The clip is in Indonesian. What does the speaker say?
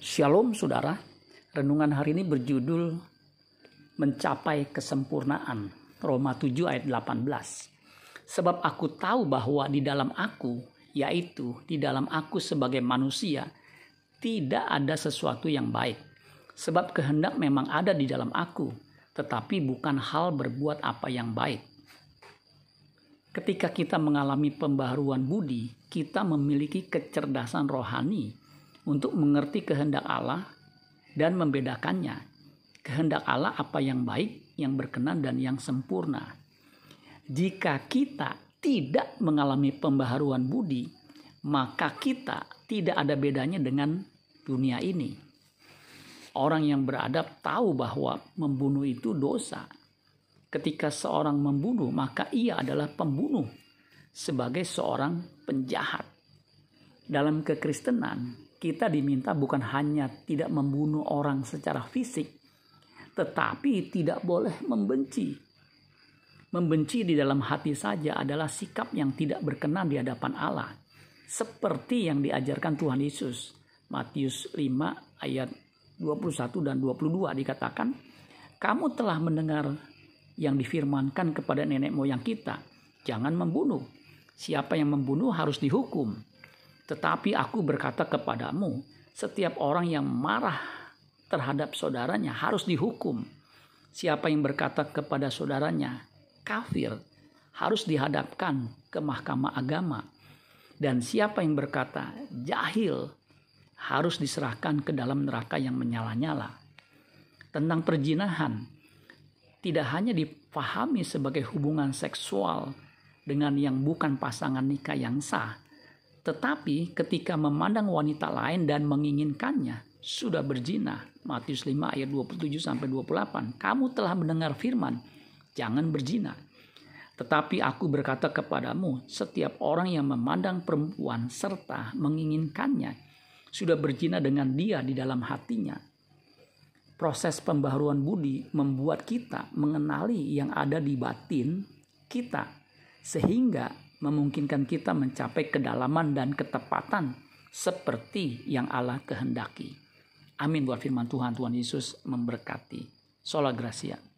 Shalom saudara, renungan hari ini berjudul Mencapai Kesempurnaan, Roma 7 ayat 18. Sebab aku tahu bahwa di dalam aku, yaitu di dalam aku sebagai manusia, tidak ada sesuatu yang baik. Sebab kehendak memang ada di dalam aku, tetapi bukan hal berbuat apa yang baik. Ketika kita mengalami pembaharuan budi, kita memiliki kecerdasan rohani untuk mengerti kehendak Allah dan membedakannya. Kehendak Allah apa yang baik, yang berkenan, dan yang sempurna. Jika kita tidak mengalami pembaharuan budi, maka kita tidak ada bedanya dengan dunia ini. Orang yang beradab tahu bahwa membunuh itu dosa. Ketika seorang membunuh, maka ia adalah pembunuh sebagai seorang penjahat. Dalam kekristenan, kita diminta bukan hanya tidak membunuh orang secara fisik, tetapi tidak boleh membenci. Membenci di dalam hati saja adalah sikap yang tidak berkenan di hadapan Allah, seperti yang diajarkan Tuhan Yesus. Matius 5 ayat 21 dan 22 dikatakan, "Kamu telah mendengar yang difirmankan kepada nenek moyang kita, jangan membunuh. Siapa yang membunuh harus dihukum." Tetapi aku berkata kepadamu, setiap orang yang marah terhadap saudaranya harus dihukum. Siapa yang berkata kepada saudaranya, kafir, harus dihadapkan ke mahkamah agama. Dan siapa yang berkata, jahil, harus diserahkan ke dalam neraka yang menyala-nyala. Tentang perjinahan, tidak hanya dipahami sebagai hubungan seksual dengan yang bukan pasangan nikah yang sah, tetapi ketika memandang wanita lain dan menginginkannya, sudah berzina. Matius 5 ayat 27 sampai 28. Kamu telah mendengar firman, jangan berzina. Tetapi aku berkata kepadamu, setiap orang yang memandang perempuan serta menginginkannya sudah berzina dengan dia di dalam hatinya. Proses pembaharuan budi membuat kita mengenali yang ada di batin kita sehingga memungkinkan kita mencapai kedalaman dan ketepatan seperti yang Allah kehendaki. Amin buat firman Tuhan. Tuhan Yesus memberkati. Sola Gracia.